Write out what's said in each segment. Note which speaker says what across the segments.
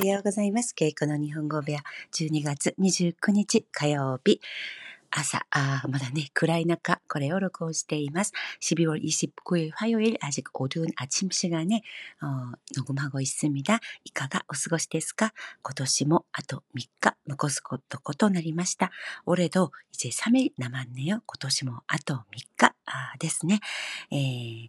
Speaker 1: ようございます。稽古の日本語部屋、12月29日火曜日。朝、아まだね、暗い中、これを録音しています。12월29일 화요일 아직 어두운 아침 시간에 어, 녹음하고 있습니다. いかがお過ごしですか 今年も あと 3日 残すこととなりました. 올해도 이제 3일 남았네요. 今年もあと3日ですね。えー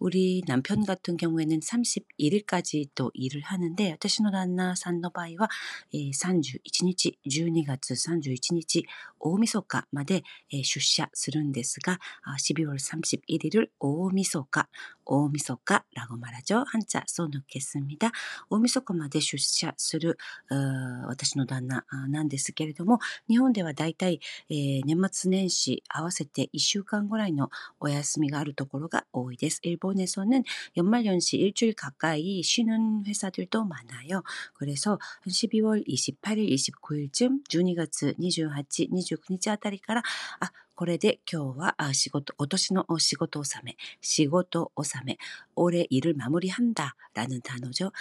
Speaker 1: 우리 남편 같은 경우에는 31일까지 또 일을 하는데, 私の旦那さんの場合は、 31日、 12月31日、大晦日まで、出社するんですが、12월31일을 오미소 가, 오미소가라고 말하죠. 한자 써놓겠습니다. 오미소가 まで出社する、私の旦那なんですけれども、日本ではだいたい年末年始合わせて1週間ぐらいのお休みがあるところが多いです。 일본에서는 연말연시 일주일 가까이 쉬는 회사들도 많아요. 그래서 12월 28일, 29일쯤 12月28、29日あたりから、あ、 これで今日は仕事、今年の仕事納め、仕事納め、올해일을마무리한다라는단어죠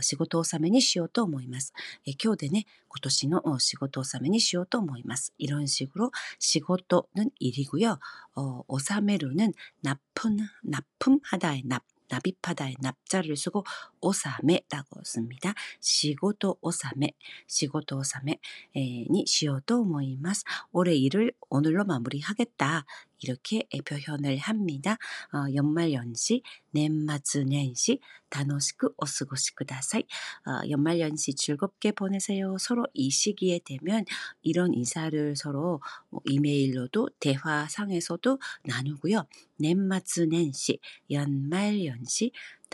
Speaker 1: 仕事納めにしようと思います。え今日でね、今年の仕事納めにしようと思います。이런식으로시고토는일이고요어納める는납품납품하다의납 납입하다의 납자를 쓰고 오사메라고 씁니다. 시고도 오사메, 시고도 오사메니 시어도 모이마스. 올해 일을 오늘로 마무리하겠다. 이렇게 표현을 합니다. 어, 연말 연시, 넷마즈년시, 다노시크 오스고시 쿠다사이. 어, 연말 연시 즐겁게 보내세요. 서로 이 시기에 되면 이런 인사를 서로 뭐 이메일로도 대화상에서도 나누고요. 넷마즈년시, 연말 연시,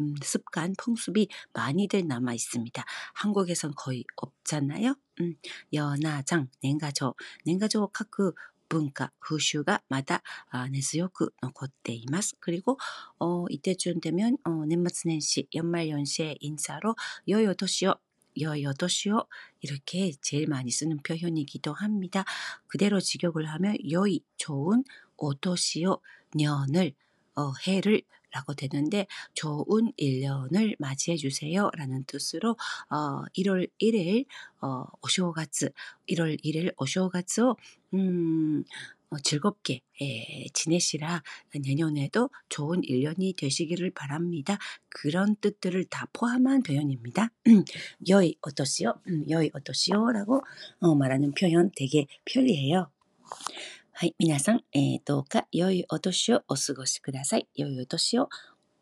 Speaker 1: 음, 습관, 풍습이 많이들 남아 있습니다. 한국에선 거의 없잖아요. 음, 연화장, 냉가조, 냉가조 각 문화, 風習がまだ根強く残っています。그리고 어, 이때쯤 되면 어,年末年始, 연말연시의 인사로 여여도시오, 여여도시오 이렇게 제일 많이 쓰는 표현이기도 합니다. 그대로 직역을 하면 여의, 좋은, 오도시오, 년을, 어, 해를 라고 되는데 좋은 1년을 맞이해 주세요 라는 뜻으로 어, 1월 1일 어, 오쇼가츠 1월 1일 오쇼가츠を 음, 어, 즐겁게 예, 지내시라 내년에도 좋은 1년이 되시기를 바랍니다. 그런 뜻들을 다 포함한 표현입니다. 여의 어떠시오? 여의 어떠시오라고 어, 말하는 표현 되게 편리해요. はい。皆さん、えー、どうか良いお年をお過ごしください。良いお年を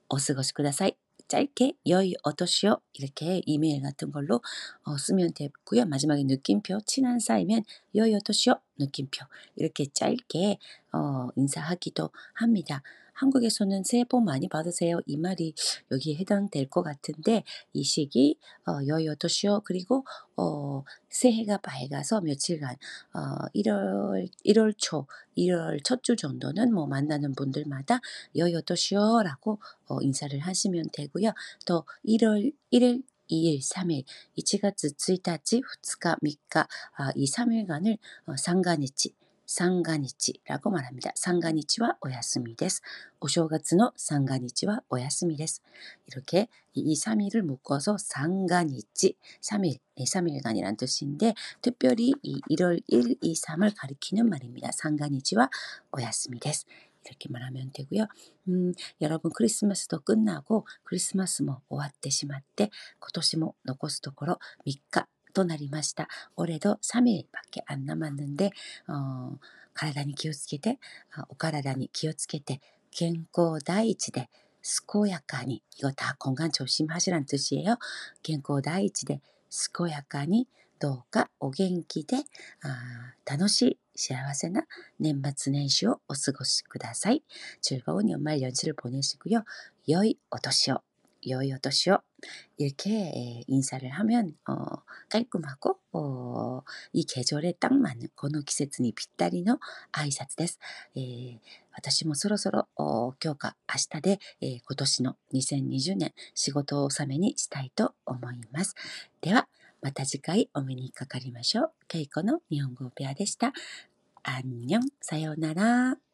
Speaker 1: お過ごしください。짧게여의어떠시오이렇게이메일같은걸로어쓰면되고요마지막에느낌표친한사이면여의어떠시오 느낌표 이렇게 짧게 어 인사하기도 합니다 한국에서는 새해 복 많이 받으세요. 이 말이 여기에 해당될 것 같은데 이 시기 어, 여여도시오 그리고 어, 새해가 밝아서 며칠간 어, 1월 1월 초 1월 첫 주 정도는 뭐 만나는 분들마다 여여도시오라고 어, 인사를 하시면 되고요. 또 1월 1일 2일, 3일, 1月 1日, 2日, 3日, 아, 이 3일간을 어, 상간이치, 三が日라고말합니다三が日はお休みです。お正月の三が日はお休みです。이렇게이3일을묶어서三が日3일3일간이란뜻인데특별히이1월1, 2, 3을가리키는말입니다三が日はお休みです。 이렇게말하면되고요음여러분크리스마스도끝나고크리스마스모終わってしまって今年も残すところ3日 となりました。올해도3일밖에안남았는데 어、 体に気をつけて、お体に気をつけて、健康第一で、健やかに、이거다건강조심하시란뜻이에요健康第一で、健やかに、 どうかお元気で、あ楽しい幸せな年末年始をお過ごしください。즐거운연말연시를보내시고요여의어떠시오 여의어떠시오 이렇게 인사를 하면 어, 깔끔하고 어, 이 계절에 딱 맞는 この季節に ぴったりの 挨拶です. 예, 私もそろそろ 어, 今日か明日で、えー、今年の2020年仕事納めにしたいと思います。では、 また次回お目にかかりましょう。けいこの日本語ペアでした。あんにょん。さようなら。